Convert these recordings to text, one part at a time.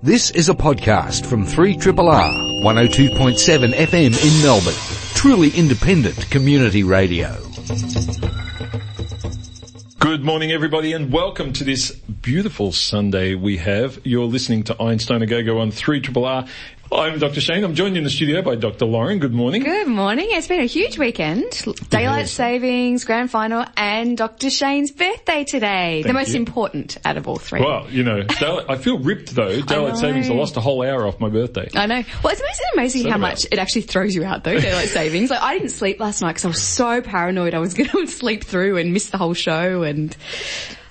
This is a podcast from 3RRR 102.7 FM in Melbourne. Truly independent community radio. Good morning, everybody, and welcome to this beautiful Sunday we have. You're listening to Einstein A Go Go on 3RRR. I'm Dr. Shane. I'm joined in the studio by Dr. Lauren. Good morning. Good morning. It's been a huge weekend. Daylight Yes. savings, grand final, and Dr. Shane's birthday today. the most you. important out of all three. Well, you know, I feel ripped though. Daylight savings, I lost a whole hour off my birthday. I know. Well, it's amazing, amazing So how about- much it actually throws you out though, daylight savings. Like I didn't sleep last night because I was so paranoid I was going to sleep through and miss the whole show and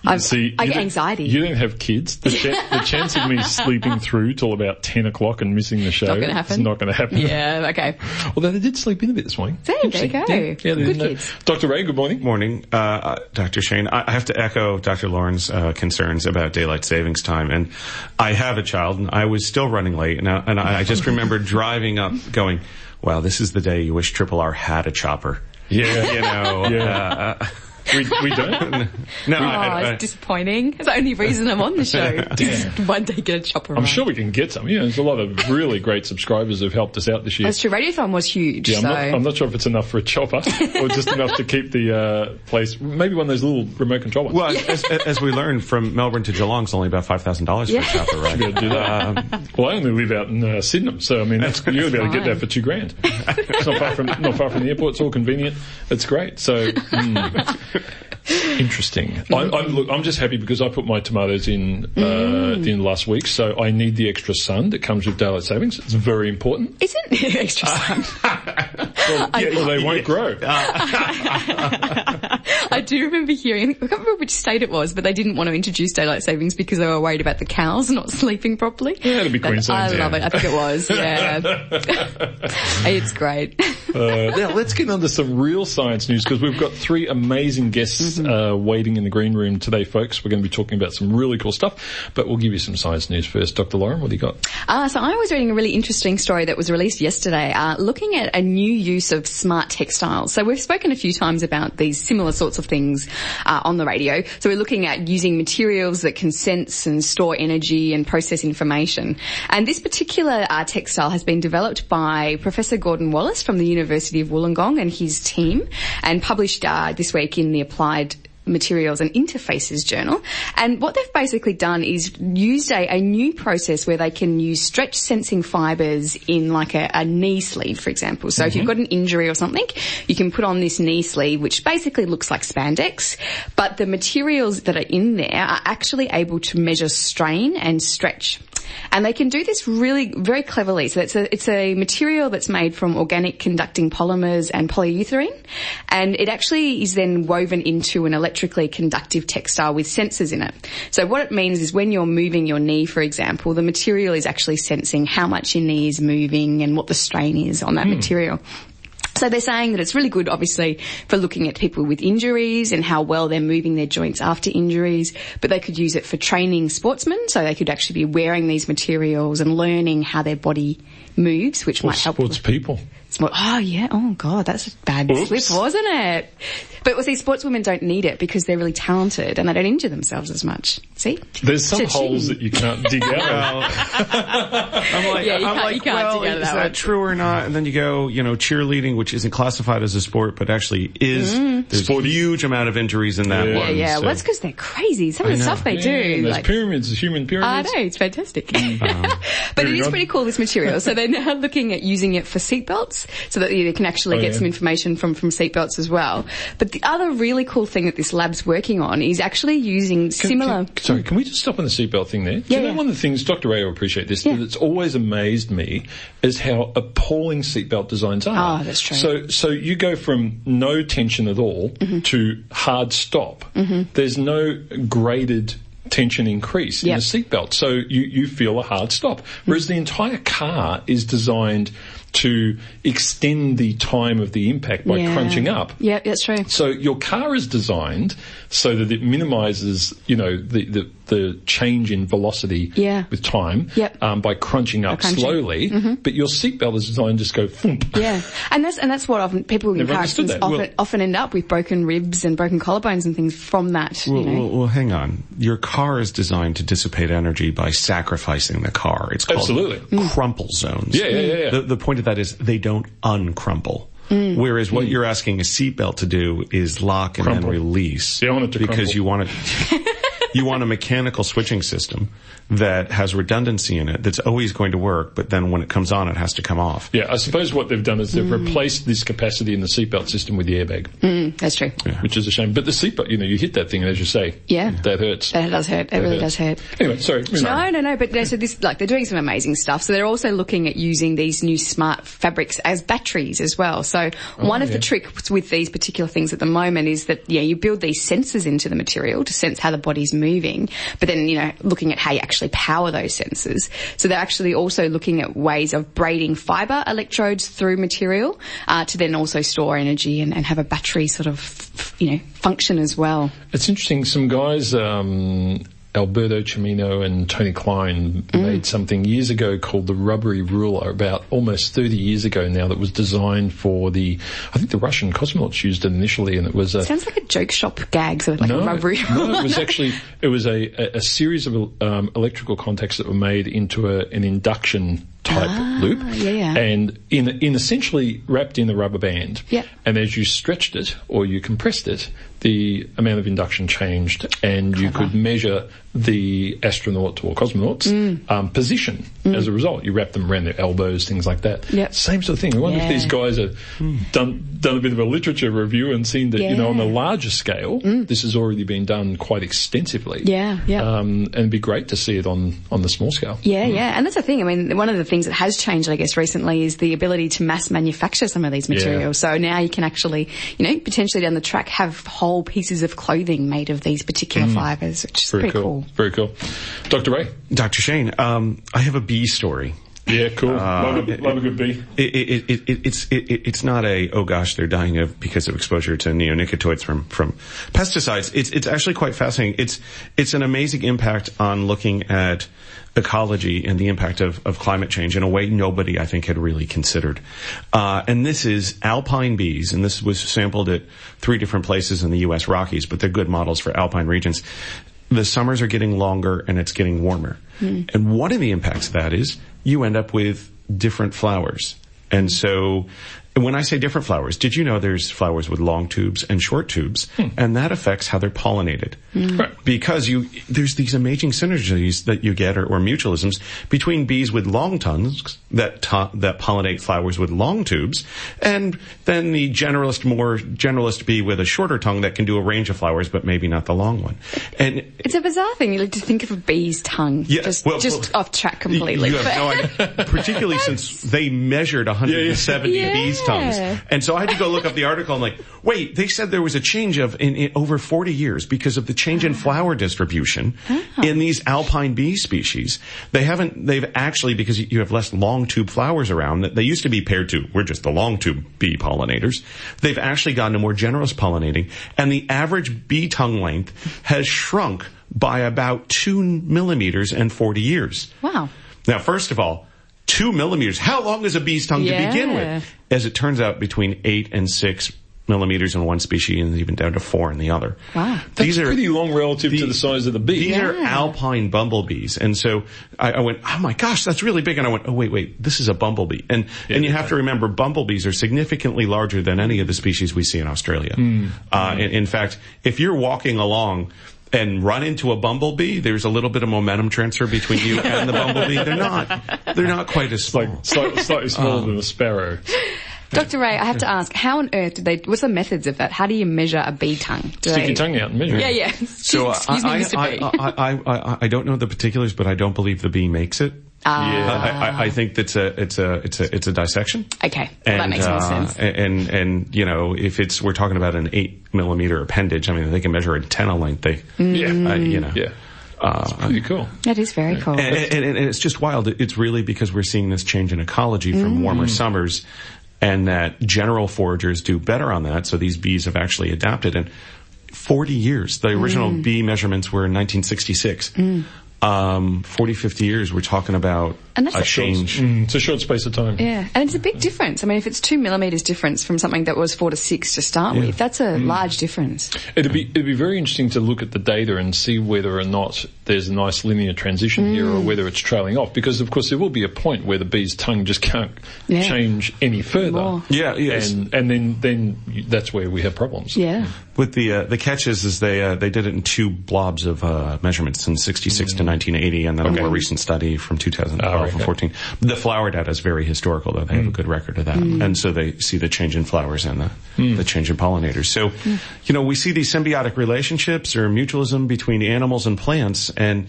I've, See, I get anxiety. You don't have kids. The, cha- the chance of me sleeping through till about 10 o'clock and missing the show Not gonna is happen. not going to happen. yeah, okay. Although they did sleep in a bit this morning. There, there you go. Yeah, yeah, Good didn't kids. Dr. Ray, good morning. Morning, uh, uh, Dr. Shane. I I have to echo Dr. Lauren's uh, concerns about daylight savings time, and I have a child, and I was still running late, and I, and I I just remember driving up, going, "Wow, this is the day you wish Triple R had a chopper." Yeah. You know, Yeah. uh, uh, We, we don't. no, Oh, I, I, it's disappointing. It's the only reason I'm on the show. Just one day get a chopper I'm ride. sure we can get some. You know, there's a lot of really great subscribers who've helped us out this year. That's true. Radiothon was huge. Yeah, I'm, so. not, I'm not sure if it's enough for a chopper or just enough to keep the uh, place. Maybe one of those little remote control ones. well, as, as we learned from Melbourne to Geelong, it's only about five thousand dollars for a chopper ride. Yeah, do that. well, I only live out in uh, Sydenham, so I mean, that's, you'll be able to get fine. that for two grand. It's not far from not far from the airport. It's all convenient. It's great. So. mm. Interesting. I, I'm, look, I'm just happy because I put my tomatoes in uh, in last week, so I need the extra sun that comes with daylight savings. It's very important. Isn't extra sun? Well, yeah, or they won't grow. I do remember hearing, I can't remember which state it was, but they didn't want to introduce daylight savings because they were worried about the cows not sleeping properly. Yeah, it'll be But Queensland, I yeah. love it. I think it was. Yeah. it's great. Uh, now let's get on to some real science news because we've got three amazing guests uh, waiting in the green room today, folks. We're going to be talking about some really cool stuff, but we'll give you some science news first. Dr. Lauren, what do you got? Uh, so I was reading a really interesting story that was released yesterday, uh, looking at a new use of smart textiles. So we've spoken a few times about these similar sorts of things uh, on the radio. So we're looking at using materials that can sense and store energy and process information. And this particular uh, textile has been developed by Professor Gordon Wallace from the University of Wollongong and his team, and published uh, this week in the Applied Materials and Interfaces Journal. And what they've basically done is used a, a new process where they can use stretch sensing fibers in like a, a knee sleeve, for example. So if you've mm-hmm. got an injury or something, you can put on this knee sleeve, which basically looks like spandex, but the materials that are in there are actually able to measure strain and stretch. And they can do this really very cleverly. So it's a, it's a material that's made from organic conducting polymers and polyurethane. And it actually is then woven into an electrically conductive textile with sensors in it. So what it means is when you're moving your knee, for example, the material is actually sensing how much your knee is moving and what the strain is on that hmm. material. So they're saying that it's really good, obviously, for looking at people with injuries and how well they're moving their joints after injuries, but they could use it for training sportsmen, so they could actually be wearing these materials and learning how their body moves, which Or might help. sports people. Sport- oh yeah, oh god, that's a bad Oops. slip, wasn't it? But well, see, sportswomen don't need it because they're really talented and they don't injure themselves as much. See? There's some Cha-ching. holes that you can't dig out. I'm like, Yeah, you I'm can't- like, you can't well, dig out is that that true or not? And then you go, you know, cheerleading, which isn't classified as a sport, but actually is. There's Sporty. a huge amount of injuries in that Yeah. Yeah, one. yeah. so- Well, that's because they're crazy. Some of the stuff they Yeah, do, there's like pyramids, human pyramids. I pyramids. know, it's fantastic. Mm. but it is Moving pretty cool, this material. So they're now looking at using it for seatbelts so that you can actually Oh, get yeah. some information from, from seatbelts as well. But the other really cool thing that this lab's working on is actually using Can- similar... can- sorry, can we just stop on the seatbelt thing there? Do Yeah, you know yeah. one of the things, Dr. Ray will appreciate this, Yeah. that it's always amazed me is how appalling seatbelt designs are. Ah, that's true. So, so you go from no tension at all Mm-hmm. to hard stop. There's no graded tension increase in Yep. the seatbelt. So you, you feel a hard stop. Whereas the entire car is designed to extend the time of the impact by Yeah. crunching up. Yeah, that's true. So your car is designed so that it minimises, you know, the, the, the change in velocity Yeah. with time Yep. um, by crunching up crunching. Mm-hmm. slowly. But your seatbelt is designed to just go thump. Yeah, and that's and that's what often people in Never car understood accidents often, Well- often end up with broken ribs and broken collarbones and things from that. Well, you know. well, well, hang on. Your car is designed to dissipate energy by sacrificing the car. It's called Absolutely. crumple zones. Yeah, yeah, yeah, yeah. The, the point of that is they don't uncrumple. Mm. Whereas what you're asking a seatbelt to do is lock and Crumple. then release. Yeah, want it to because crumple. you want it. you want a mechanical switching system that has redundancy in it that's always going to work, but then when it comes on, it has to come off. Yeah, I suppose what they've done is they've Mm. replaced this capacity in the seatbelt system with the airbag, that's true. which is a shame. But the seatbelt, you know, you hit that thing, and as you say, Yeah. that hurts. That does hurt. It really does hurt. Anyway, sorry. moving No, on. no, no. But no, so this, like, they're doing some amazing stuff. So they're also looking at using these new smart fabrics as batteries as well. So one of Oh, yeah. the tricks with these particular things at the moment is that, yeah, you build these sensors into the material to sense how the body's moving, but then, you know, looking at how you actually power those sensors. So they're actually also looking at ways of braiding fiber electrodes through material, uh, to then also store energy and, and have a battery sort of, you know, function as well. It's interesting. Some guys, um, Alberto Cimmino and Tony Klein Mm. made something years ago called the rubbery ruler about almost 30 years ago now that was designed for the, I think the Russian cosmonauts used it initially and it was a, Sounds like a joke shop gag, so like a rubbery. no, it was actually it was a, a, a series of um, electrical contacts that were made into a, an induction type loop, Ah, yeah, yeah. and in in essentially wrapped in the rubber band. Yeah. And as you stretched it or you compressed it, the amount of induction changed, and you could measure the astronaut or cosmonauts Mm. um, position as a result. You wrap them around their elbows, things like that. Yep. Same sort of thing. I wonder Yeah. if these guys have done done a bit of a literature review and seen that you know on the Yeah. larger scale, this has already been done quite extensively. Yeah, yeah. Um, and it'd be great to see it on, on the small scale. Yeah, yeah, and that's the thing. I mean, one of the things that has changed, I guess, recently is the ability to mass manufacture some of these materials. So now you can actually, you know, potentially down the track have whole pieces of clothing made of these particular fibers, which is Very pretty cool. cool. Very cool. Dr. Ray? Dr. Shane, um, I have a bee story. Yeah, cool. Uh, love, a, love a good bee. It, it, it, it, it's it, it- it's not a oh gosh they're dying of because of exposure to neonicotinoids from from pesticides. It's it's actually quite fascinating. It's it's an amazing impact on looking at ecology and the impact of, of climate change in a way nobody I think had really considered. Uh, and this is alpine bees, and this was sampled at three different places in the U.S. Rockies, but they're good models for alpine regions. The summers are getting longer and it's getting warmer. Hmm. And one of the impacts of that is you end up with different flowers. And so when I say different flowers, did you know there's flowers with long tubes and short tubes? Hmm. And that affects how they're pollinated. Hmm. Right. Because you, there's these amazing synergies that you get or, or mutualisms between bees with long tongues that, to, that pollinate flowers with long tubes and then the generalist, more generalist bee with a shorter tongue that can do a range of flowers but maybe not the long one. And It's a bizarre thing. You like to think of a bee's tongue. Yeah, just well, just well, off track completely. You have no idea. Particularly since they measured 170 Yeah. bees tongues. And so I had to go look up the article and like, wait, they said there was a change of in, in over 40 years because of the change in flower distribution oh. in these alpine bee species. They haven't, they've actually, because you have less long tube flowers around that they used to be paired to, we're just the long tube bee pollinators. They've actually gotten to more generous pollinating and the average bee tongue length has shrunk by about two millimeters in 40 years. wow. Now, first of all, two millimeters. How long is a bee's tongue Yeah. to begin with? As it turns out, between eight and six millimeters in one species and even down to four in the other. Wow. That's pretty long relative to the size of the bee. These are alpine bumblebees. And so I, I went, oh my gosh, that's really big. And I went, oh wait, wait, this is a bumblebee. And, and you have to remember bumblebees are significantly larger than any of the species we see in Australia. Hmm. Uh, in, in fact, if you're walking along and run into a bumblebee, there's a little bit of momentum transfer between you and the bumblebee. They're not, they're not quite as small. like slightly, slightly smaller than a sparrow. Dr. Ray, I have to ask, how on earth did they, what's the methods of that? How do you measure a bee tongue? Do Stick they- your tongue out and measure. Yeah, it. yeah. So uh, Excuse me, I, Mr. I, Bee. I, I, I, I don't know the particulars, but I don't believe the bee makes it. Ah. Yeah. I, I, I think that's a it's a it's a it's a dissection. Okay, well, that makes more uh, sense. And and you know if it's we're talking about an eight millimeter appendage, I mean they can measure a antenna length. They Yeah. uh, you know Yeah. Pretty cool. That is very cool. And, and, and it's just wild. It's really because we're seeing this change in ecology from warmer summers and that general foragers do better on that. So these bees have actually adapted. And 40 years, the original bee measurements were in 1966. Um, 40, 50 years, we're talking about And that's a a change. Mm, it's a short space of time. Yeah, and it's a big difference. I mean, if it's two millimeters difference from something that was four to six to start with, that's a large difference. It'd be it'd be very interesting to look at the data and see whether or not there's a nice linear transition here, or whether it's trailing off. Because of course there will be a point where the bee's tongue just can't Yeah. change any further. More. Yeah, yes. and and then then that's where we have problems. Yeah. With the uh, the catch is, is they uh, they did it in two blobs of uh, measurements in 66 to 1980, and then a more recent study from 2012 Oh, okay. and 14. The flower data is very historical, though they have a mm. good record of that, mm. and so they see the change in flowers and the mm. the change in pollinators. So, you know, we see these symbiotic relationships or mutualism between animals and plants, and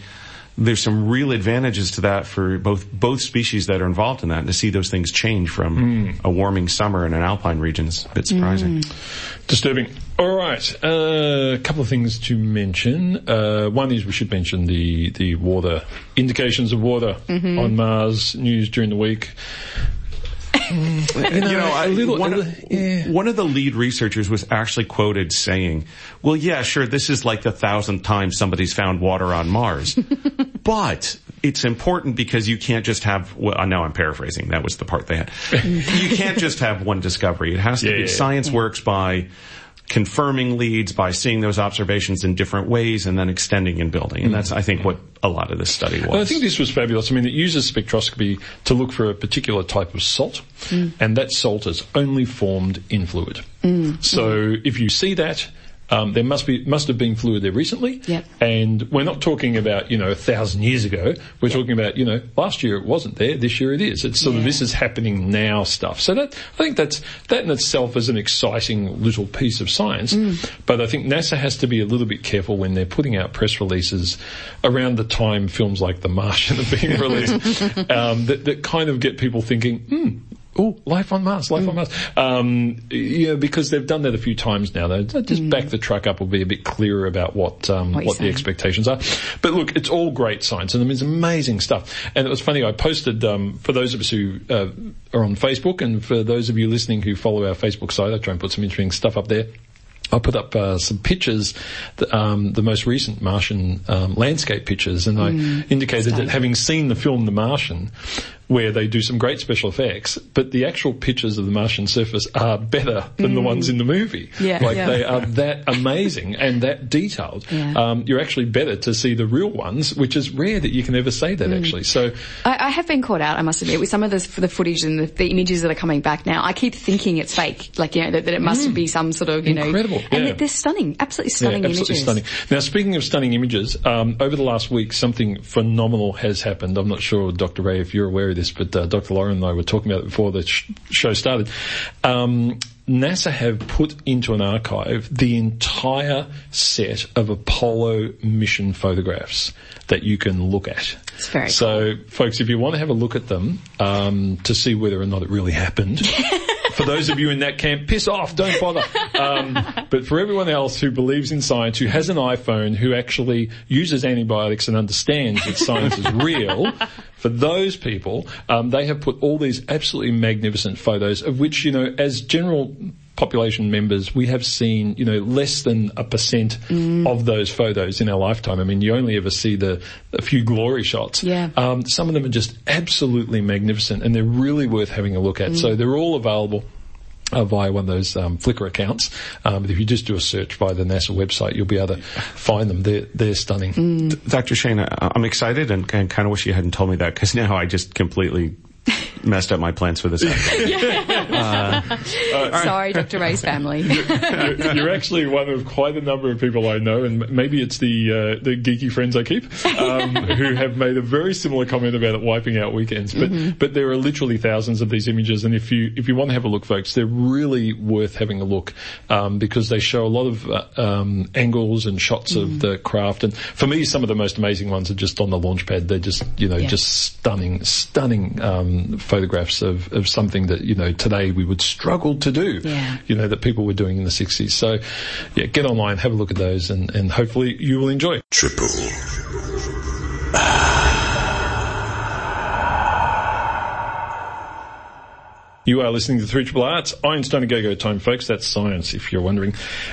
there's some real advantages to that for both both species that are involved in that. And to see those things change from a warming summer in an alpine region is a bit surprising. Disturbing. All right, uh, a couple of things to mention. Uh, one is we should mention the the water indications of water on Mars news during the week. You know, I, little- one, of, yeah. one of the lead researchers was actually quoted saying, "Well, yeah, sure, this is like the thousandth time somebody's found water on Mars, but." It's important because you can't just have. Well, now I'm paraphrasing. That was the part they had. you can't just have one discovery. It has to Yeah, be. yeah. Science works by confirming leads, by seeing those observations in different ways, and then extending and building. And that's, I think, mm-hmm. what a lot of this study was. Well, I think this was fabulous. I mean, it uses spectroscopy to look for a particular type of salt, mm. and that salt is only formed in fluid. Mm. So if you see that, um, there must be must have been fluid there recently, Yep. and we're not talking about you know a thousand years ago. We're talking about you know last year it wasn't there, this year it is. It's sort of this is happening now stuff. So that I think that's that in itself is an exciting little piece of science. But I think NASA has to be a little bit careful when they're putting out press releases around the time films like The Martian are being released um, that, that kind of get people thinking, hmm. Oh, life on Mars, life on Mars. Um, know, because they've done that a few times now. Just back the truck up or be a bit clearer about what um, What what, the expectations are. But look, it's all great science, and it's amazing stuff. And it was funny. I posted um, for those of us who uh, are on Facebook, and for those of you listening who follow our Facebook site, I try and put some interesting stuff up there. I put up uh, some pictures, the, um, the most recent Martian um, landscape pictures, and I indicated that having seen the film The Martian, where they do some great special effects, but the actual pictures of the Martian surface are better than the ones in the movie. Yeah. like Yeah. they are that amazing and that detailed. Yeah. Um, you're actually better to see the real ones, which is rare that you can ever say that actually. So I, I have been caught out, I must admit, with some of the, the footage and the, the images that are coming back now. I keep thinking it's fake, like, you know, that, that it must be some sort of, you know. Incredible, And they're stunning, absolutely stunning absolutely images. stunning. Now, speaking of stunning images, um, over the last week, something phenomenal has happened. I'm not sure, Dr. Ray, if you're aware of this, but uh, Dr. Lauren and I were talking about it before the sh- show started. Um, NASA have put into an archive the entire set of Apollo mission photographs that you can look at. It's very so, folks, if you want to have a look at them um, to see whether or not it really happened, for those of you in that camp, piss off, don't bother. Um, but for everyone else who believes in science, who has an iPhone, who actually uses antibiotics and understands that science is real, for those people, um, they have put all these absolutely magnificent photos of which, you know, as general population members, we have seen, you know, less than a percent of those photos in our lifetime. I mean, you only ever see the a few glory shots. Yeah. Um, some of them are just absolutely magnificent, and they're really worth having a look at. So they're all available. Uh, via one of those um, Flickr accounts. Um, but if you just do a search via the NASA website, you'll be able to find them. They're, they're stunning. Dr. Shane, I- I'm excited and, and kind of wish you hadn't told me that because now I just completely messed up my plans for this. episode. Sorry, Dr. Ray's family. you're, you're actually one of quite a number of people I know, and maybe it's the uh, the geeky friends I keep um, who have made a very similar comment about it wiping out weekends. But but there are literally thousands of these images, and if you if you want to have a look, folks, they're really worth having a look um, because they show a lot of uh, um, angles and shots of the craft. And for me, some of the most amazing ones are just on the launch pad. They're just you know Yeah. just stunning, stunning um, photographs of, of something that you know today we would struggle to do. Yeah. You know that people were doing in the sixties. So, yeah, get online, have a look at those, and, and hopefully you will enjoy. Triple You are listening to 3 Triple Arts, Einstein A Go-Go time, folks. That's science, if you're wondering.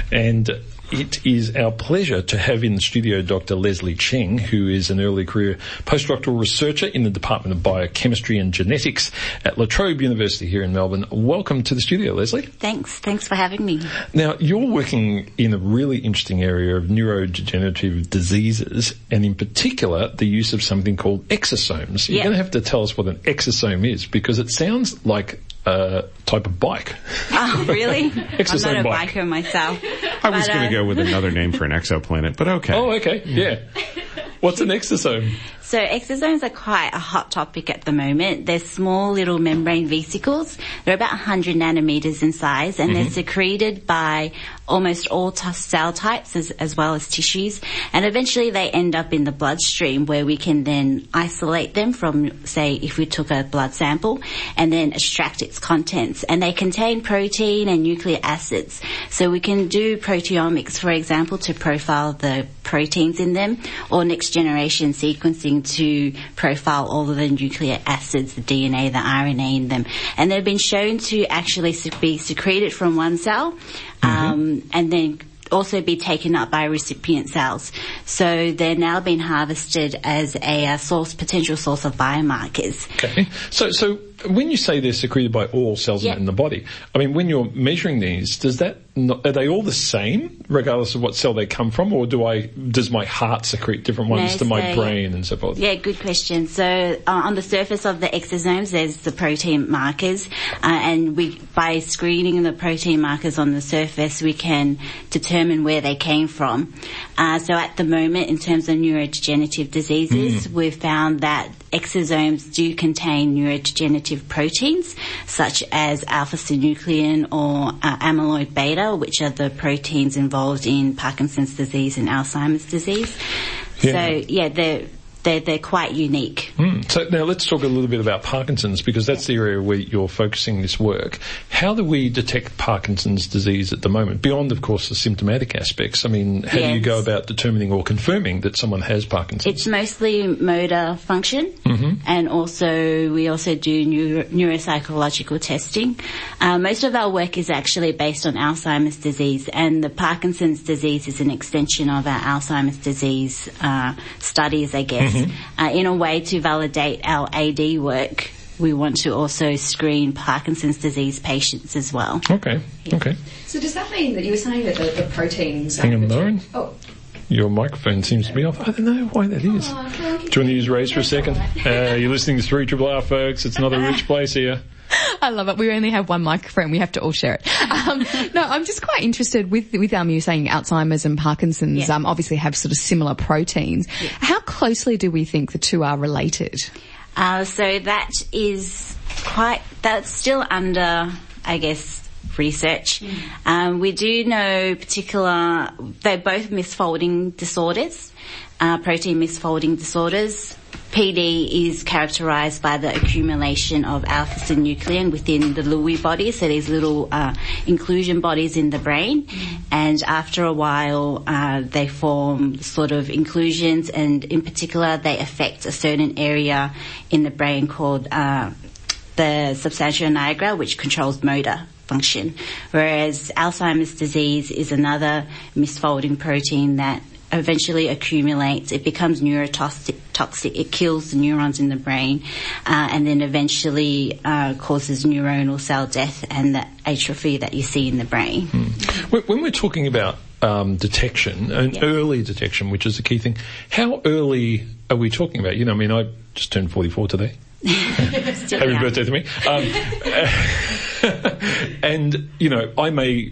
And it is our pleasure to have in the studio Dr. Lesley Cheng, who is an early career postdoctoral researcher in the Department of Biochemistry and Genetics at La Trobe University here in Melbourne. Welcome to the studio, Lesley. Thanks. Thanks for having me. Now, you're working in a really interesting area of neurodegenerative diseases, and in particular, the use of something called exosomes. You're Yeah. going to have to tell us what an exosome is, because it sounds like a type of bike. Oh, really? I'm not a bike. biker myself. I was But, going uh, to go with another name for an exoplanet, but okay. Oh, okay, yeah. What's an exosome? So exosomes are quite a hot topic at the moment. They're small little membrane vesicles. They're about 100 nanometers in size and they're mm-hmm. secreted by almost all t- cell types as, as well as tissues. And eventually they end up in the bloodstream where we can then isolate them from, say, if we took a blood sample and then extract its contents. And they contain protein and nucleic acids. So we can do proteomics, for example, to profile the proteins in them or next generation sequencing to profile all of the nucleic acids, the DNA, the RNA in them. And they've been shown to actually be secreted from one cell, um, and then also be taken up by recipient cells. So they're now being harvested as a source, potential source of biomarkers. Okay. So, so when you say they're secreted by all cells in- the body, I mean, when you're measuring these, does that not, are they all the same, regardless of what cell they come from, or do I does my heart secrete different ones No, to my so- brain and so forth? Yeah, good question. So uh, on the surface of the exosomes, there's the protein markers, uh, and we by screening the protein markers on the surface, we can determine where they came from. Uh, so at the moment, in terms of neurodegenerative diseases, we've found that exosomes do contain neurodegenerative proteins, such as alpha-synuclein or uh, amyloid beta, which are the proteins involved in Parkinson's disease and Alzheimer's disease. Yeah. So yeah, they're they're they're quite unique. Hmm. So now let's talk a little bit about Parkinson's because that's the area where you're focusing this work. How do we detect Parkinson's disease at the moment? Beyond, of course, the symptomatic aspects. I mean, how do you go about determining or confirming that someone has Parkinson's? It's mostly motor function, and also we also do neuro, neuropsychological testing. Uh, most of our work is actually based on Alzheimer's disease, and the Parkinson's disease is an extension of our Alzheimer's disease uh, studies, I guess, uh, in a way to validate our AD work. We want to also screen Parkinson's disease patients as well. okay. Okay. So does that mean that you were saying that the, the proteins... Hang on, Lauren. Oh, Your microphone seems to be off. I don't know why that is. Oh, Do you want to use Ray's for a second? Uh, you're listening to 3 Triple R, folks. It's not a rich place here. I love it. We only have one microphone. We have to all share it. Um, no, I'm just quite interested with with um, you saying Alzheimer's and Parkinson's. Yeah. Um, obviously have sort of similar proteins. How closely do we think the two are related? Uh, so that is quite, that's still under, I guess, research. Um, we do know particular, they're both misfolding disorders, uh, protein misfolding disorders. PD is characterized by the accumulation of alpha-synuclein within the Lewy body, so these little uh, inclusion bodies in the brain. And after a while, uh, they form sort of inclusions, and in particular, they affect a certain area in the brain called uh, the substantia nigra, which controls motor function. Whereas Alzheimer's disease is another misfolding protein that eventually accumulates. It becomes neurotoxic. Toxic. It kills the neurons in the brain, uh, and then eventually uh, causes neuronal cell death and the atrophy that you see in the brain. When when we're talking about um, detection, and early detection, which is the key thing, how early are we talking about? You know, I mean, I just turned 44 today. Happy young. birthday to me. Um, and, you know, I may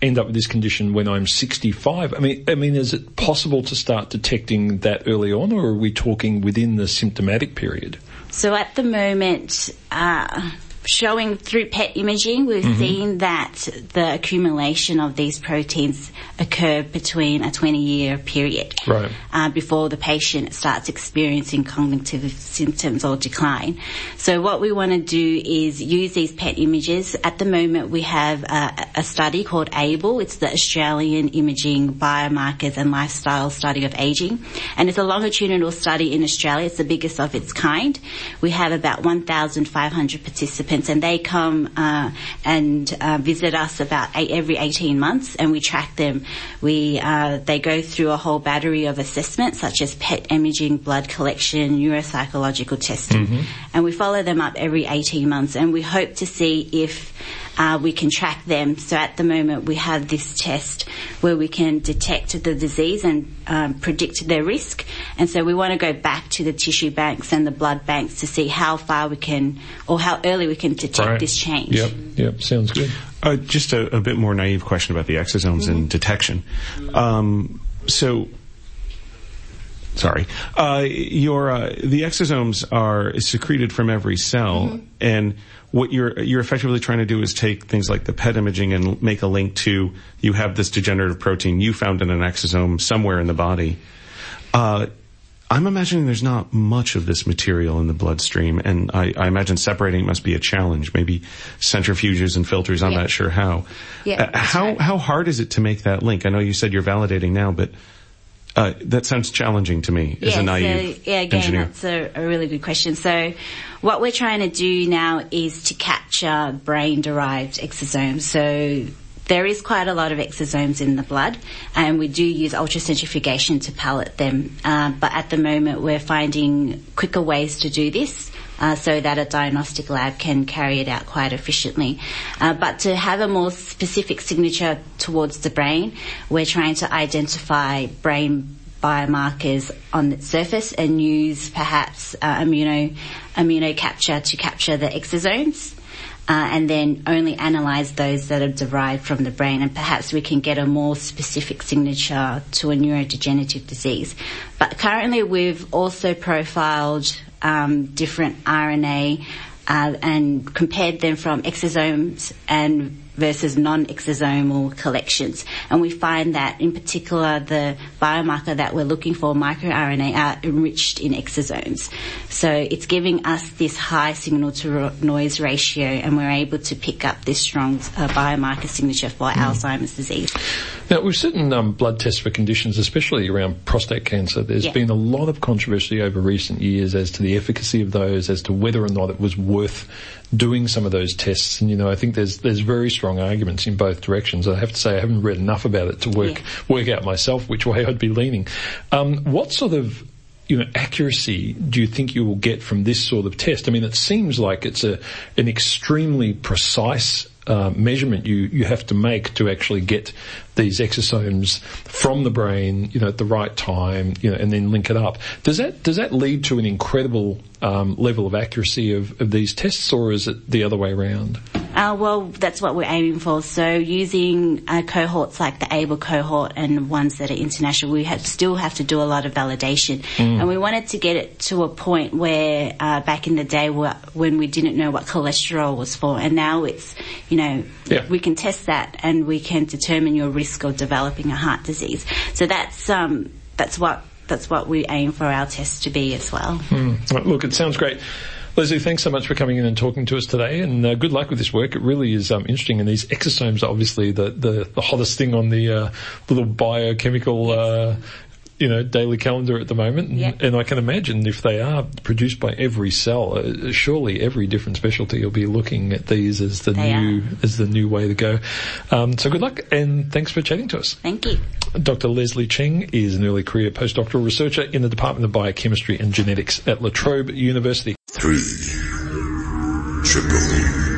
end up with this condition when I'm 65. I mean, I mean, is it possible to start detecting that early on, or are we talking within the symptomatic period? So at the moment, uh, showing through PET imaging, we've Mm-hmm. seen that the accumulation of these proteins occur between a 20 year period Right. uh, before the patient starts experiencing cognitive symptoms or decline. So what we want to do is use these PET images. At the moment, we have a, a study called AIBL. It's the Australian Imaging Biomarkers and Lifestyle Study of Aging, and it's a longitudinal study in Australia. It's the biggest of its kind. We have about 1,500 participants, and they come uh, and uh, visit us about eight, every 18 months, and we track them. We uh, they go through a whole battery of assessments, such as PET imaging, blood collection, neuropsychological testing, and we follow them up every 18 months, and we hope to see if uh, we can track them. So at the moment, we have this test where we can detect the disease and um, predict their risk. And so we want to go back to the tissue banks and the blood banks to see how far we can, or how early we can detect Right. this change. Yep, yep, sounds good. Uh, just a, a bit more naive question about the exosomes and detection. Um, so, sorry, uh, your uh, the exosomes are secreted from every cell, and what you're you're effectively trying to do is take things like the PET imaging and make a link to you have this degenerative protein you found in an exosome somewhere in the body. Uh, I'm imagining there's not much of this material in the bloodstream, and I, I imagine separating must be a challenge. Maybe centrifuges and filters. I'm Yeah. not sure how. Yeah, Uh, how right. how hard is it to make that link? I know you said you're validating now, but uh, that sounds challenging to me as a naive so, yeah, again, engineer. that's a, a really good question. So, what we're trying to do now is to capture brain-derived exosomes. So, there is quite a lot of exosomes in the blood, and we do use ultracentrifugation to pallet them. Uh, but at the moment, we're finding quicker ways to do this. Uh, so that a diagnostic lab can carry it out quite efficiently. Uh, but to have a more specific signature towards the brain, we're trying to identify brain biomarkers on the surface and use perhaps uh, immuno immuno capture to capture the exosomes. Uh, and then only analyze those that are derived from the brain, and perhaps we can get a more specific signature to a neurodegenerative disease. But currently, we've also profiled um, different RNA uh, and compared them from exosomes and versus non-exosomal collections. And we find that in particular the biomarker that we're looking for, microRNA, are enriched in exosomes. So it's giving us this high signal to noise ratio and we're able to pick up this strong uh, biomarker signature for Alzheimer's disease. Now, with certain um, blood tests for conditions, especially around prostate cancer, there's Yeah. been a lot of controversy over recent years as to the efficacy of those, as to whether or not it was worth doing some of those tests. And you know, I think there's there's very strong arguments in both directions. I have to say, I haven't read enough about it to work work out myself which way I'd be leaning. Um, what sort of you know, accuracy do you think you will get from this sort of test? I mean, it seems like it's a an extremely precise uh, measurement you you have to make to actually get these exosomes from the brain, you know, at the right time, you know, and then link it up. Does that does that lead to an incredible um, level of accuracy of, of these tests, or is it the other way around? Uh, well, that's what we're aiming for. So using uh, cohorts like the AIBL cohort and ones that are international, we have, still have to do a lot of validation. And we wanted to get it to a point where uh, back in the day wh- when we didn't know what cholesterol was for, and now it's, you know, Yeah. we can test that and we can determine your risk of developing a heart disease. So that's um, that's what that's what we aim for our tests to be as well. Right, Look, it sounds great. Lesley, thanks so much for coming in and talking to us today, and uh, good luck with this work. It really is um, interesting, and these exosomes are obviously the, the, the hottest thing on the uh, little biochemical, uh, you know, daily calendar at the moment. And, Yeah. and I can imagine if they are produced by every cell, uh, surely every different specialty will be looking at these as the They new are. as the new way to go. Um, so good luck, and thanks for chatting to us. Thank you. Dr. Lesley Cheng is an early career postdoctoral researcher in the Department of Biochemistry and Genetics at La Trobe University. Three. Triple.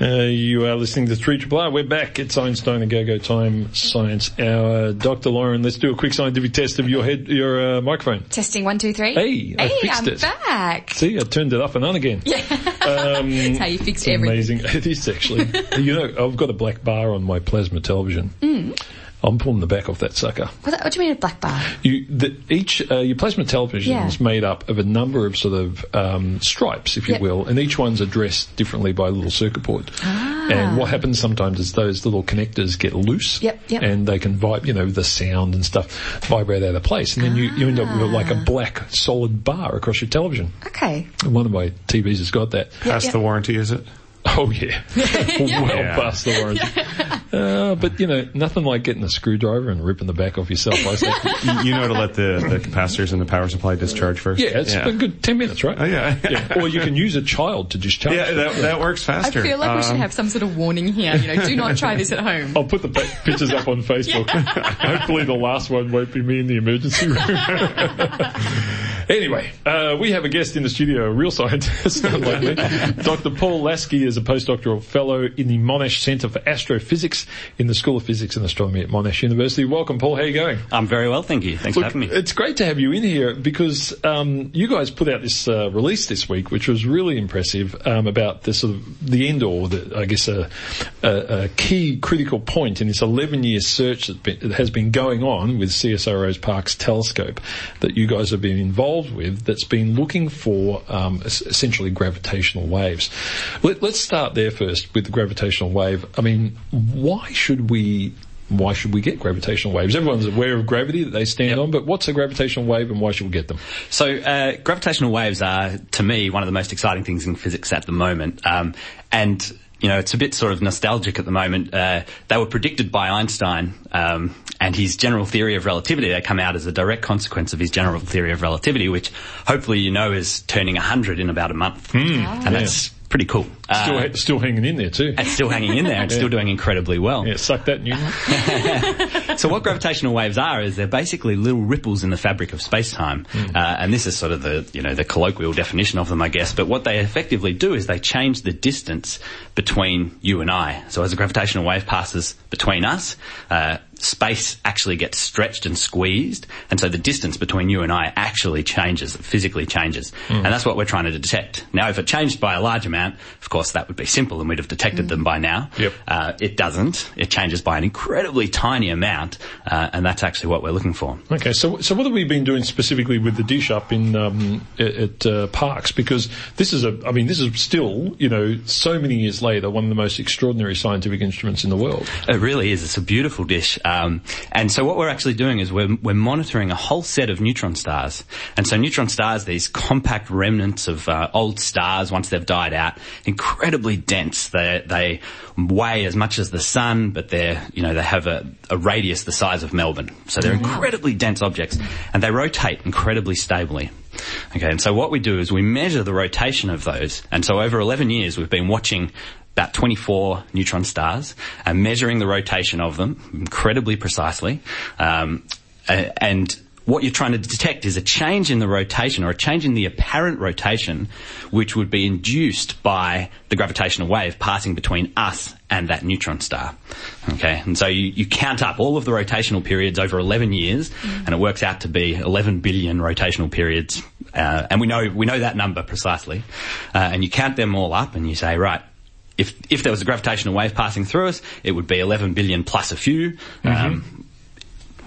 Uh, you are listening to 3 Triple R. We're back. It's Einstein A Go-Go Time Science Hour. Dr. Lauren, let's do a quick scientific test of your head, your uh, microphone. Testing one, two, three. Hey, I hey, fixed I'm it. back. See, I turned it up and on again. Yeah. Um, That's how you fixed it's everything. amazing. It is actually. you know, I've got a black bar on my plasma television. Mm. I'm pulling the back off that sucker. What, what do you mean a black bar? You, the, each uh, your plasma television Yeah. is made up of a number of sort of um, stripes, if you Yep. will, and each one's addressed differently by a little circuit board. Ah. And what happens sometimes is those little connectors get loose, Yep, yep. and they can vibe, you know, the sound and stuff vibrate out of place, and then you, you end up with like a Ah. black solid bar across your television. Okay. One of my TVs has got that. Past yeah. the warranty, is it? Oh yeah, well Yeah. past the warranty. Uh, but you know, nothing like getting a screwdriver and ripping the back off yourself. I say. You, you know to let the, the capacitors and the power supply discharge first? Yeah, it's a good ten minutes, right? Oh, yeah. yeah. Or you can use a child to discharge. Yeah, that, that works faster. I feel like we should Um, have some sort of warning here. You know, do not try this at home. I'll put the pictures up on Facebook. Hopefully the last one won't be me in the emergency room. anyway, uh, we have a guest in the studio, a real scientist, unlike me. Dr. Paul Lasky is a postdoctoral fellow in the Monash Centre for Astrophysics in the School of Physics and Astronomy at Monash University. Welcome, Paul. How are you going? I'm very well, thank you. Thanks Look, for having me. it's great to have you in here because um, you guys put out this uh, release this week, which was really impressive um, about the sort of the end or the, I guess a, a, a key critical point in this 11-year search that, been, that has been going on with CSIRO's Parkes telescope that you guys have been involved with. That's been looking for um, essentially gravitational waves. Let, let's start there first with the gravitational wave. I mean, why should we why should we get gravitational waves? Everyone's aware of gravity that they stand on, but what's a gravitational wave and why should we get them? So, uh, gravitational waves are, to me, one of the most exciting things in physics at the moment. Um, and, you know, it's a bit sort of nostalgic at the moment. Uh, they were predicted by Einstein, um, and his general theory of relativity. They come out as a direct consequence of his general theory of relativity, which hopefully you know is turning 100 in about a month. And that's pretty cool. Still, Uh, still hanging in there too. it's still hanging in there and still doing incredibly well. Yeah, suck that, Newton. So what gravitational waves are is they're basically little ripples in the fabric of space-time, uh, and this is sort of the you know the colloquial definition of them, I guess. But what they effectively do is they change the distance between you and I. So as a gravitational wave passes between us, uh, space actually gets stretched and squeezed, and so the distance between you and I actually changes, physically changes, and that's what we're trying to detect. Now, if it changed by a large amount, of course that would be simple, and we'd have detected them by now. Yep. Uh, it doesn't. It changes by an incredibly tiny amount, uh, and that's actually what we're looking for. Okay, so so what have we been doing specifically with the dish up in um, at, at uh, Parkes? Because this is a, I mean, this is still, you know, so many years later, one of the most extraordinary scientific instruments in the world. It really is. It's a beautiful dish. Um, and so what we're actually doing is we're, we're monitoring a whole set of neutron stars. And so neutron stars, these compact remnants of uh, old stars once they've died out, incredibly dense. They, they weigh as much as the sun, but they're, you know, they have a, a radius the size of Melbourne. So they're incredibly dense objects and they rotate incredibly stably. Okay, and so what we do is we measure the rotation of those. And so over 11 years, we've been watching about 24 neutron stars and measuring the rotation of them incredibly precisely. Um, and what you're trying to detect is a change in the rotation or a change in the apparent rotation which would be induced by the gravitational wave passing between us and that neutron star. Okay, and so you, you count up all of the rotational periods over 11 years and it works out to be 11 billion rotational periods. Uh, and we know, we know that number precisely. Uh, and you count them all up and you say, right, if if there was a gravitational wave passing through us, it would be 11 billion plus a few. Um,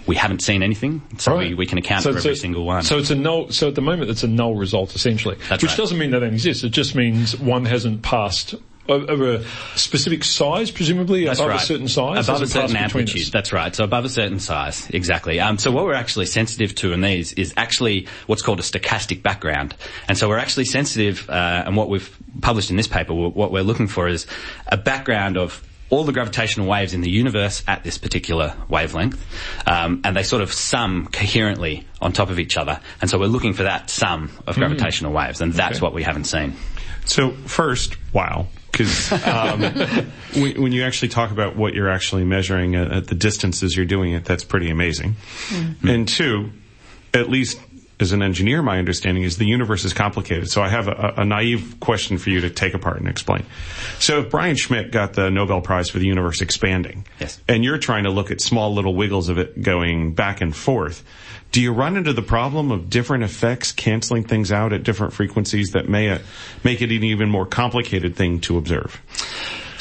we haven't seen anything, so we, we can account for every a- single one. So it's a null. So at the moment, it's a null result essentially, That's which right. doesn't mean they don't exist. It just means one hasn't passed of, a specific size, presumably That's above right. a certain size, above a certain passed between us. amplitude. That's right. So above a certain size, exactly. Um, so what we're actually sensitive to in these is actually what's called a stochastic background, and so we're actually sensitive. Uh, and what we've published in this paper, what we're looking for is a background of all the gravitational waves in the universe at this particular wavelength, um, and they sort of sum coherently on top of each other. And so we're looking for that sum of gravitational waves, and that's Okay. what we haven't seen. So first, wow, because um, when, when you actually talk about what you're actually measuring at, at the distances you're doing it, that's pretty amazing. And two, at least as an engineer, my understanding is the universe is complicated. So I have a, a naive question for you to take apart and explain. So if Brian Schmidt got the Nobel Prize for the universe expanding, Yes. and you're trying to look at small little wiggles of it going back and forth, do you run into the problem of different effects canceling things out at different frequencies that may uh, make it an even more complicated thing to observe?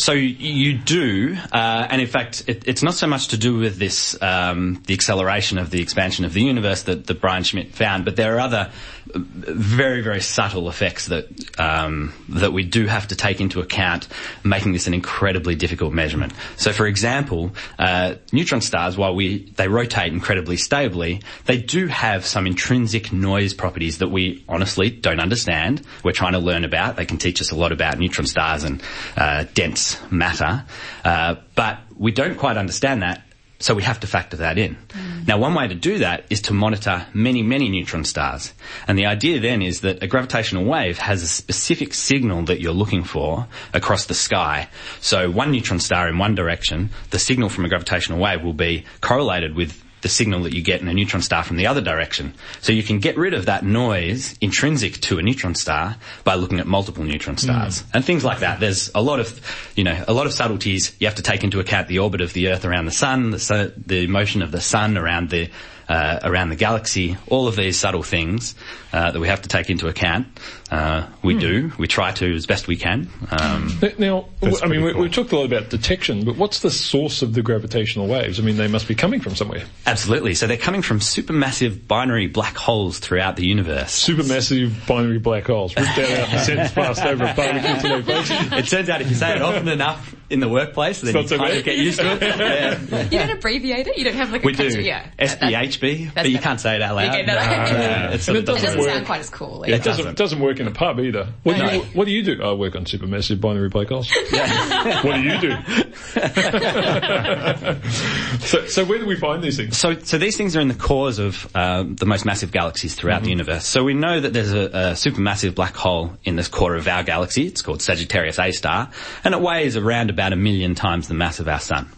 So you do, uh, and in fact, it, it's not so much to do with this um, the acceleration of the expansion of the universe that, that Brian Schmidt found, but there are other uh, very very subtle effects that um, that we do have to take into account, making this an incredibly difficult measurement. So, for example, uh, neutron stars, while we they rotate incredibly stably, they do have some intrinsic noise properties that we honestly don't understand. We're trying to learn about. They can teach us a lot about neutron stars and uh, dense matter, uh, but we don't quite understand that. So we have to factor that in. Now, one way to do that is to monitor many, many neutron stars. And the idea then is that a gravitational wave has a specific signal that you're looking for across the sky. So one neutron star in one direction, the signal from a gravitational wave will be correlated with the signal that you get in a neutron star from the other direction. So you can get rid of that noise intrinsic to a neutron star by looking at multiple neutron stars hmm. and things like that. There's a lot of, you know, a lot of subtleties. You have to take into account the orbit of the Earth around the Sun, the, the motion of the Sun around the uh, around the galaxy, all of these subtle things uh, that we have to take into account. Uh, we do. We try to as best we can. Um, Now, I mean, we, we've talked a lot about detection, but what's the source of the gravitational waves? I mean, they must be coming from somewhere. absolutely. So they're coming from supermassive binary black holes throughout the universe. Supermassive binary black holes. Rip that out and it fast over a barbecue today, folks. It turns out if you say it often enough in the workplace, then you so kind of get used to it. Yeah. You don't abbreviate it? You don't have like We a do. country- Yeah. SBHB, but you can't say it out loud. Okay, no, no. Yeah, it's And it It doesn't doesn't work. sound quite as cool. It doesn't, doesn't. doesn't work in a pub either. What do, you, what do you do? I work on supermassive binary black holes. what do you do? so, so where do we find these things? So, so these things are in the cores of uh, the most massive galaxies throughout the universe. So we know that there's a, a supermassive black hole in this core of our galaxy. It's called Sagittarius A star, and it weighs around about a million times the mass of our sun.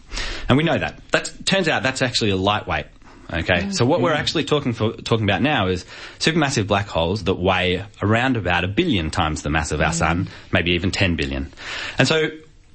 And we know that. That turns out that's actually a lightweight. Okay, so what we're actually talking for, talking about now is supermassive black holes that weigh around about a billion times the mass of our sun, maybe even 10 billion. And so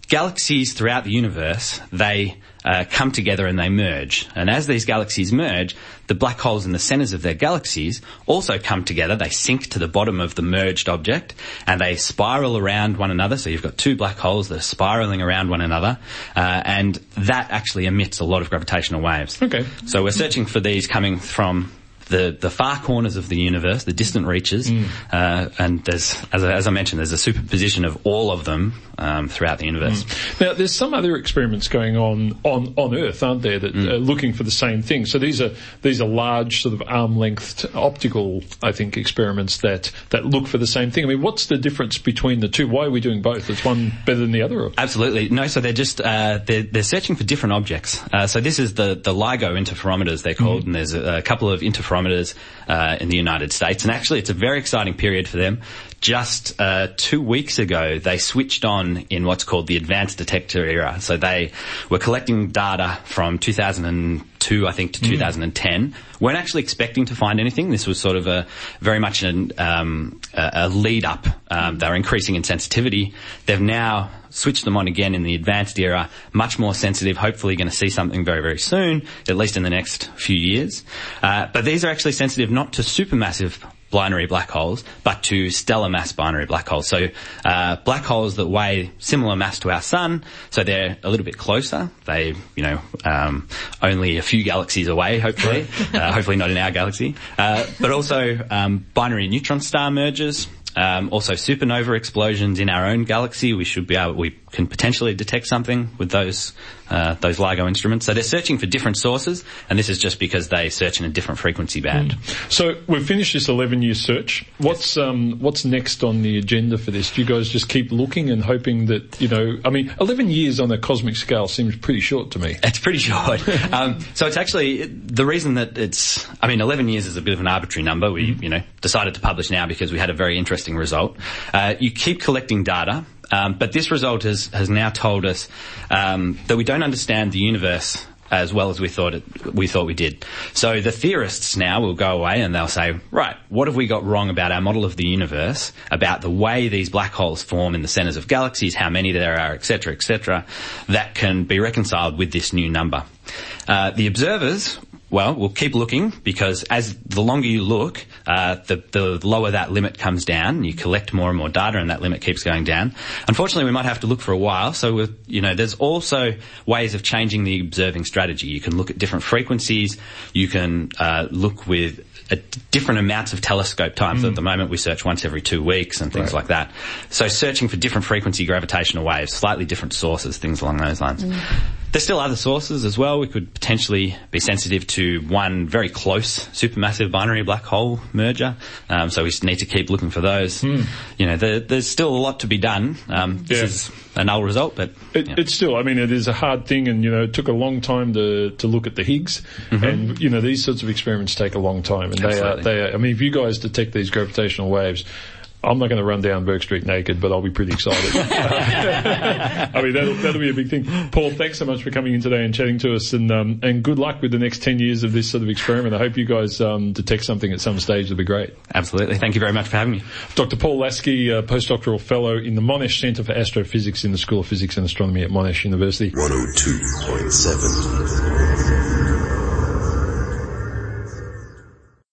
galaxies throughout the universe, they uh, come together and they merge. And as these galaxies merge, the black holes in the centers of their galaxies also come together. They sink to the bottom of the merged object and they spiral around one another. So you've got two black holes that are spiraling around one another. Uh, and that actually emits a lot of gravitational waves. Okay. So we're searching for these coming from the, the far corners of the universe, the distant reaches, uh, and there's, as I, as I mentioned, there's a superposition of all of them um, throughout the universe. Now, there's some other experiments going on on, on Earth, aren't there, that are looking for the same thing. So these are these are large, sort of arm length optical, I think, experiments that that look for the same thing. I mean, what's the difference between the two? Why are we doing both? Is one better than the other? Absolutely. No, so they're just, uh, they're, they're searching for different objects. Uh, so this is the, the LIGO interferometers, they're called, and there's a, a couple of interferometers uh, in the United States. And actually, it's a very exciting period for them. Just uh, two weeks ago, they switched on in what's called the advanced detector era. So they were collecting data from 2002, I think, to 2010. weren't actually expecting to find anything. This was sort of a very much an, um, a, a lead up. Um, they were increasing in sensitivity. They've now switched them on again in the advanced era, much more sensitive. Hopefully, going to see something very, very soon, at least in the next few years. Uh, but these are actually sensitive not to supermassive binary black holes, but to stellar mass binary black holes. So uh, black holes that weigh similar mass to our sun, so they're a little bit closer. They, you know, um, only a few galaxies away. Hopefully, uh, hopefully not in our galaxy. Uh, but also um, binary neutron star mergers. Um, also supernova explosions in our own galaxy. We should be able, we can potentially detect something with those, uh, those LIGO instruments. So they're searching for different sources, and this is just because they search in a different frequency band. So we've finished this 11 year search. What's um, what's next on the agenda for this? Do you guys just keep looking and hoping that you know? I mean, 11 years on a cosmic scale seems pretty short to me. It's pretty short. um, so it's actually the reason that it's. I mean, 11 years is a bit of an arbitrary number. We, you know, decided to publish now because we had a very interesting result. Uh, you keep collecting data, um, but this result has has now told us um, that we don't understand the universe as well as we thought it, we thought we did. So the theorists now will go away and they'll say, right, what have we got wrong about our model of the universe, about the way these black holes form in the centers of galaxies, how many there are, etc., etc., that can be reconciled with this new number. Uh, the observers Well, we'll keep looking because as the longer you look, uh, the, the lower that limit comes down. You collect more and more data, and that limit keeps going down. Unfortunately, we might have to look for a while. So, you know, there's also ways of changing the observing strategy. You can look at different frequencies. You can uh, look with different amounts of telescope times. At the moment, we search once every two weeks and things like that. So, searching for different frequency gravitational waves, slightly different sources, things along those lines. There's still other sources as well. We could potentially be sensitive to one very close supermassive binary black hole merger. Um, so we need to keep looking for those. You know, there, there's still a lot to be done. Um, this Yeah. is a null result, but It. It's still, I mean, it is a hard thing, and you know, it took a long time to to look at the Higgs, and you know, these sorts of experiments take a long time, and they are, they are. I mean, if you guys detect these gravitational waves. I'm not going to run down Bourke Street naked, but I'll be pretty excited. I mean, that'll, that'll be a big thing. Paul, thanks so much for coming in today and chatting to us, and um, and good luck with the next ten years of this sort of experiment. I hope you guys um, detect something at some stage. That'd be great. absolutely. Thank you very much for having me. Dr. Paul Lasky, uh, postdoctoral fellow in the Monash Centre for Astrophysics in the School of Physics and Astronomy at Monash University. 102.7.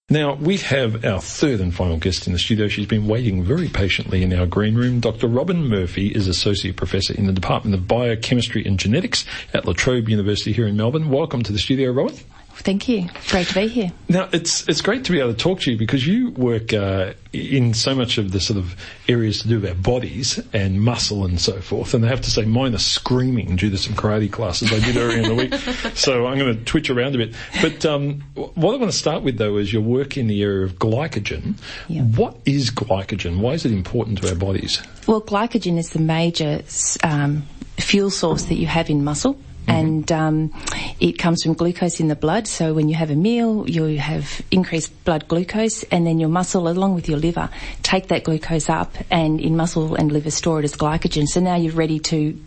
Now, we have our third and final guest in the studio. She's been waiting very patiently in our green room. Dr. Robin Murphy is Associate Professor in the Department of Biochemistry and Genetics at La Trobe University here in Melbourne. Welcome to the studio, Robin. Thank you. Great to be here. Now, it's it's great to be able to talk to you because you work uh, in so much of the sort of areas to do with our bodies and muscle and so forth. And I have to say, mine are screaming due to some karate classes I did earlier in the week. So I'm going to twitch around a bit. But um, what I want to start with, though, is your work in the area of glycogen. Yeah. What is glycogen? Why is it important to our bodies? Well, glycogen is the major um, fuel source that you have in muscle. And um, it comes from glucose in the blood. So when you have a meal, you have increased blood glucose, and then your muscle, along with your liver, take that glucose up, and in muscle and liver store it as glycogen. So now you're ready to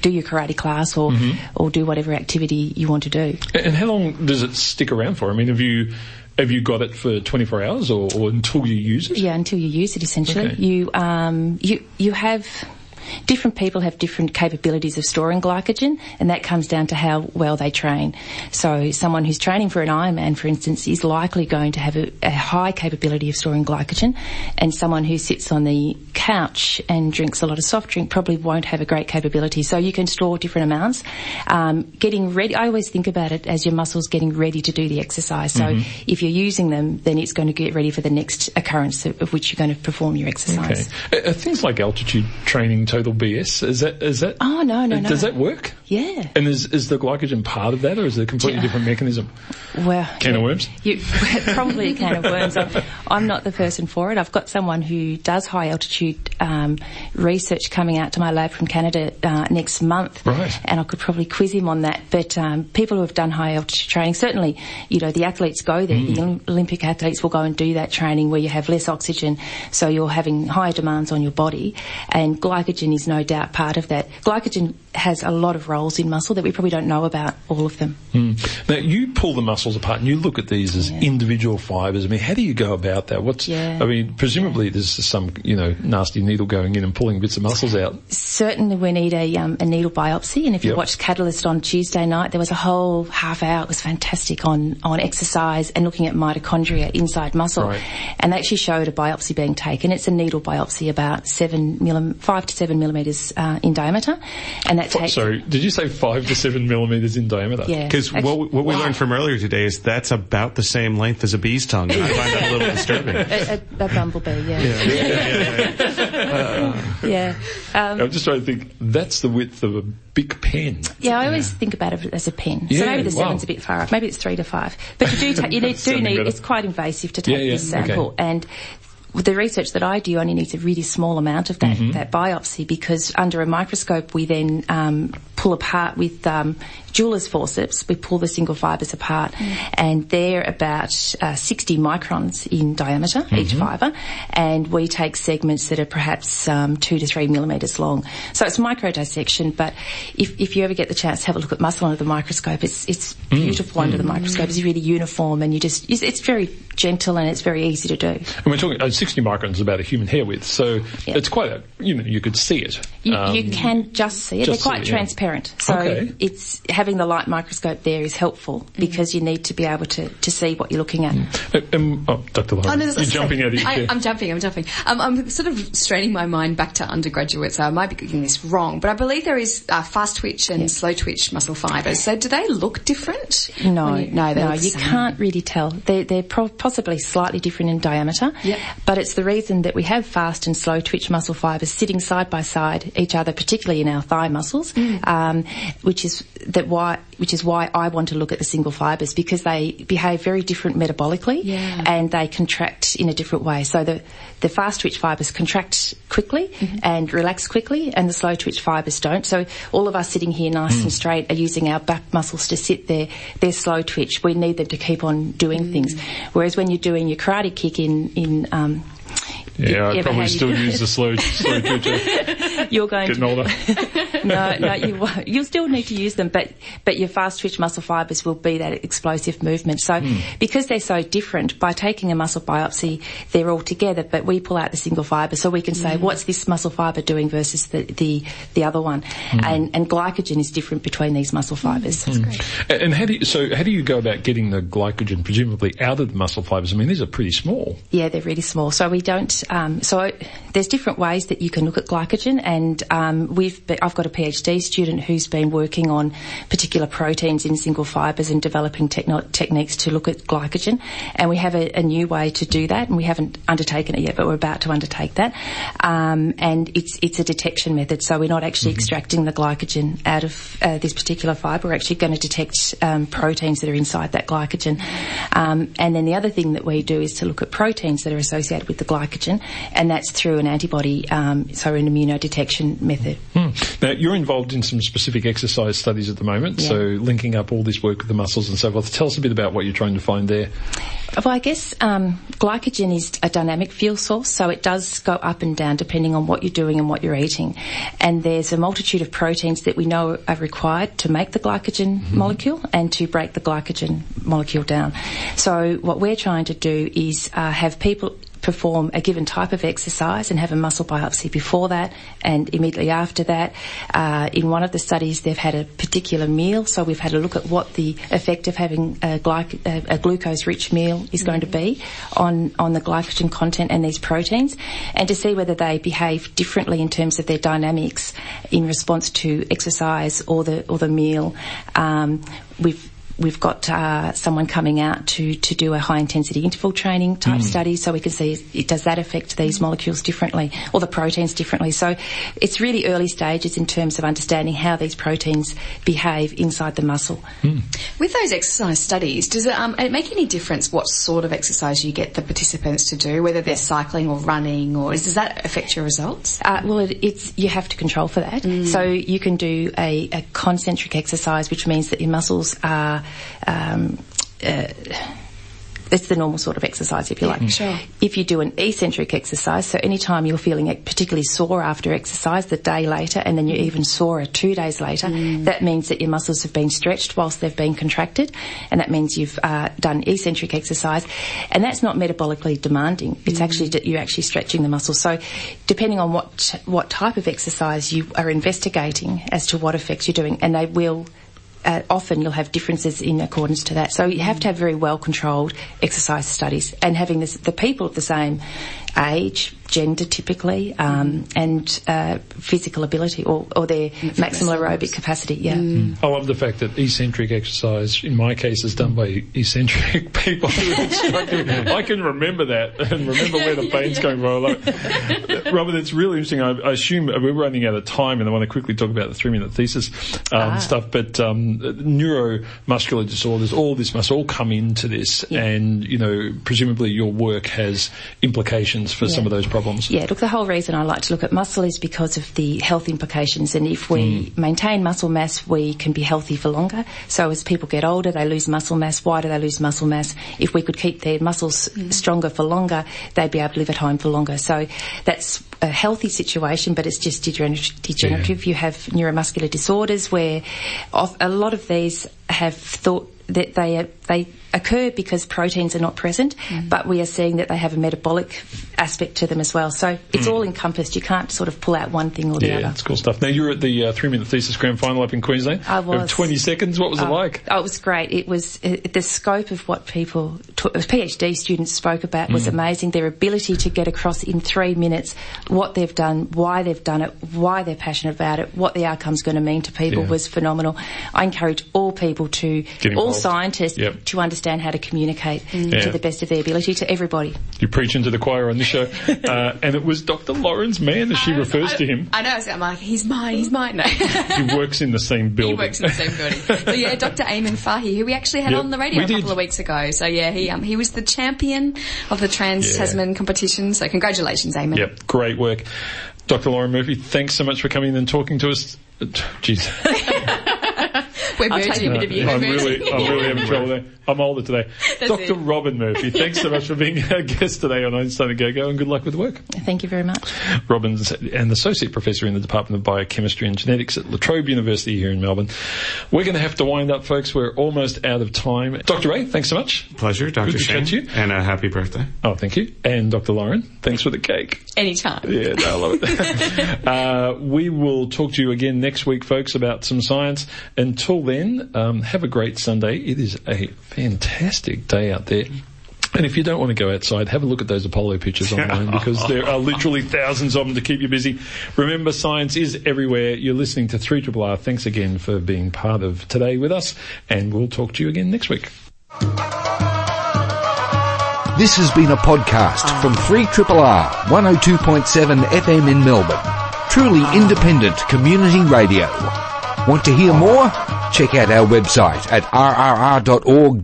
do your karate class or or do whatever activity you want to do. And how long does it stick around for? I mean, have you have you got it for 24 hours or, or until you use it? Yeah, until you use it, essentially. Okay. You um, you you have different people have different capabilities of storing glycogen, and that comes down to how well they train. So, someone who's training for an Ironman, for instance, is likely going to have a, a high capability of storing glycogen, and someone who sits on the couch and drinks a lot of soft drink probably won't have a great capability. So, you can store different amounts. Um, getting ready, I always think about it as your muscles getting ready to do the exercise. So, Mm-hmm. if you're using them, then it's going to get ready for the next occurrence of, of which you're going to perform your exercise. Okay. Are, are things like altitude training total BS? Is that is that? Oh, no, no, no. Does that work? Yeah. And is is the glycogen part of that, or is it a completely different mechanism? Well, Can of worms? You, probably a can of worms. I'm, I'm not the person for it. I've got someone who does high altitude um, research coming out to my lab from Canada uh, next month, Right. and I could probably quiz him on that. But um, people who have done high altitude training, certainly, you know, the athletes go there. Mm. The Olympic athletes will go and do that training where you have less oxygen, so you're having higher demands on your body, and glycogen is no doubt part of that. Glycogen has a lot of roles in muscle that we probably don't know about all of them. Now you pull the muscles apart and you look at these as individual fibres. I mean, how do you go about that? What's Yeah. I mean, presumably there's some you know nasty needle going in and pulling bits of muscles out. certainly we need a, um, a needle biopsy. And if Yep. you watched Catalyst on Tuesday night, there was a whole half hour. It was fantastic on, on exercise and looking at mitochondria inside muscle. Right. And they actually showed a biopsy being taken. It's a needle biopsy about seven millim, five to seven millimeters uh, in diameter. And that takes. Sorry, did you say five to seven millimeters in diameter? Yeah. Because what, we- what we learned from earlier today is that's about the same length as a bee's tongue. And I find that a little disturbing. A, a, a bumblebee, yeah. Yeah. Um, I'm just trying to think. That's the width of a big pen. Yeah, I always think about it as a pen. Yeah, so maybe the wow. seven's a bit far up. Maybe it's three to five. But you do ta- you need, do need better. it's quite invasive to take Yeah, yeah, this sample okay. and. With the research that I do only needs a really small amount of that, Mm-hmm. that biopsy because under a microscope we then um, pull apart with um, jeweler's forceps, we pull the single fibres apart and they're about uh, 60 microns in diameter, each Mm-hmm. fibre, and we take segments that are perhaps um, two to three millimetres long. So it's micro dissection, but if, if you ever get the chance to have a look at muscle under the microscope, it's, it's Mm. beautiful under the microscope. It's really uniform and you just, it's, it's very gentle and it's very easy to do. And we're talking uh, 60 microns is about a human hair width, so Yeah. it's quite a you know you could see it. You, Um, you can just see it. They're just see quite it, yeah. transparent. So Okay. it's having the light microscope there is helpful because you need to be able to, to see what you're looking at. Uh, um, oh, Dr. Lauren, Oh, no, you're that's jumping okay. out of your I, chair. I'm jumping, I'm jumping. Um, I'm sort of straining my mind back to undergraduate, so I might be getting this wrong, but I believe there is uh, fast twitch and slow twitch muscle fibres. So do they look different? No, you, no, they no, you same. can't really tell. They're, they're pro- possibly slightly different in diameter, Yep. but it's the reason that we have fast and slow twitch muscle fibres sitting side by side each other, particularly in our thigh muscles, Mm. um, which is that why which is why I want to look at the single fibres because they behave very different metabolically Yeah. and they contract in a different way. So the the fast twitch fibres contract quickly Mm-hmm. and relax quickly, and the slow twitch fibres don't. So all of us sitting here nice and straight are using our back muscles to sit there. They're slow twitch. We need them to keep on doing Mm. things. Whereas when you're doing your karate kick in in um, yeah, I'd probably had- still use the slow, slow twitcher. you're going Getting to older. no, no, you won't. You'll still need to use them, but but your fast twitch muscle fibres will be that explosive movement. So hmm. because they're so different, by taking a muscle biopsy, they're all together, but we pull out the single fibre, so we can say hmm. what's this muscle fibre doing versus the the, the other one, hmm. and and glycogen is different between these muscle fibres. And and how do you, so how do you go about getting the glycogen presumably out of the muscle fibres? I mean, these are pretty small. Yeah, they're really small. So we don't. Um, so there's different ways that you can look at glycogen, and um, we've. be- I've got a PhD student who's been working on particular proteins in single fibres and developing techno- techniques to look at glycogen. And we have a, a new way to do that, and we haven't undertaken it yet, but we're about to undertake that. Um, and it's it's a detection method, so we're not actually extracting the glycogen out of uh, this particular fibre. We're actually going to detect um, proteins that are inside that glycogen. Um, and then the other thing that we do is to look at proteins that are associated with the glycogen, and that's through an antibody, um, so an immunodetection method. Hmm. Now, you're involved in some specific exercise studies at the moment, Yeah. so linking up all this work with the muscles and so forth. Tell us a bit about what you're trying to find there. Well, I guess um, glycogen is a dynamic fuel source, so it does go up and down depending on what you're doing and what you're eating. And there's a multitude of proteins that we know are required to make the glycogen molecule and to break the glycogen molecule down. So what we're trying to do is uh, have people perform a given type of exercise and have a muscle biopsy before that and immediately after that. Uh, in one of the studies, they've had a particular meal, so we've had a look at what the effect of having a, glyc- a, a glucose-rich meal is going to be on, on the glycogen content and these proteins, and to see whether they behave differently in terms of their dynamics in response to exercise or the or the meal. Um, we've We've got uh, someone coming out to, to do a high intensity interval training type study so we can see it, does that affect these molecules differently or the proteins differently. So it's really early stages in terms of understanding how these proteins behave inside the muscle. With those exercise studies, does it, um, it make any difference what sort of exercise you get the participants to do, whether they're cycling or running, or does that affect your results? Uh, well, it, it's you have to control for that. So you can do a, a concentric exercise, which means that your muscles are. Um, uh, it's the normal sort of exercise, if you like. Sure. If you do an eccentric exercise, so anytime you're feeling particularly sore after exercise, the day later, and then you're even sorer two days later, that means that your muscles have been stretched whilst they've been contracted, and that means you've uh, done eccentric exercise, and that's not metabolically demanding. It's actually that you're actually stretching the muscles. So, depending on what what type of exercise you are investigating as to what effects you're doing, and they will uh, often you'll have differences in accordance to that. So you have to have very well controlled exercise studies and having this, the people of the same age, gender typically, um, and uh, physical ability or, or their maximal aerobic capacity. Yeah. I love the fact that eccentric exercise, in my case, is done by eccentric people who are instructing. I can remember that and remember where the pain's coming from. Like, Robert, it's really interesting. I, I assume we're running out of time, and I want to quickly talk about the three-minute thesis um, stuff. But um, neuromuscular disorders, all this must all come into this, and you know, presumably your work has implications for some of those problems. Yeah, look, the whole reason I like to look at muscle is because of the health implications. And if we hmm. maintain muscle mass, we can be healthy for longer. So as people get older, they lose muscle mass. Why do they lose muscle mass? If we could keep their muscles hmm. stronger for longer, they'd be able to live at home for longer. So that's a healthy situation, but it's just degener- degenerative. You have neuromuscular disorders where a lot of these have thought that they are they occur because proteins are not present, but we are seeing that they have a metabolic aspect to them as well. So it's all encompassed. You can't sort of pull out one thing or the Yeah, other. it's cool stuff. Now you're at the uh, three minute thesis grand final up in Queensland. I was. 20 seconds. What was it Oh, like? Oh, it was great. It was uh, the scope of what people, t- PhD students spoke about Mm. was amazing. Their ability to get across in three minutes what they've done, why they've done it, why they're passionate about it, what the outcome's going to mean to people Yeah. was phenomenal. I encourage all people to, all scientists, Yep. to understand how to communicate Yeah. to the best of their ability to everybody. You preach into the choir on this show. uh, and it was Dr. Lawrence Mann, as she refers to him. I know. So I'm like, he's mine. He's mine. No. He works in the same building. He works in the same building. So yeah, Dr. Eamon Fahy, who we actually had Yep, on the radio a did. couple of weeks ago. So yeah, he um, he was the champion of the Trans Yeah. Tasman competition. So congratulations, Eamon. Yep, great work. Dr. Lauren Murphy, thanks so much for coming and talking to us. Uh, Jeez. We're I'll take merging. a bit of you. I'm really, I'm really having trouble there. I'm older today. Dr. it. Robin Murphy, thanks so much for being our guest today on Einstein A Go-Go and good luck with the work. Thank you very much. Robin's an associate professor in the Department of Biochemistry and Genetics at La Trobe University here in Melbourne. We're going to have to wind up, folks. We're almost out of time. Dr. Ray, thanks so much. Pleasure, Dr. Good to Shane. chat to you. And a happy birthday. Oh, thank you. And Dr. Lauren, thanks for the cake. Anytime. Yeah, no, I love it. uh, we will talk to you again next week, folks, about some science. Until then, um, have a great Sunday. It is a fantastic day out there. And if you don't want to go outside, have a look at those Apollo pictures online because there are literally thousands of them to keep you busy. Remember, science is everywhere. You're listening to 3 R. Thanks again for being part of today with us, and we'll talk to you again next week. This has been a podcast from 3 R 102.7 FM in Melbourne. Truly independent community radio. Want to hear more? Check out our website at rrr.org.au.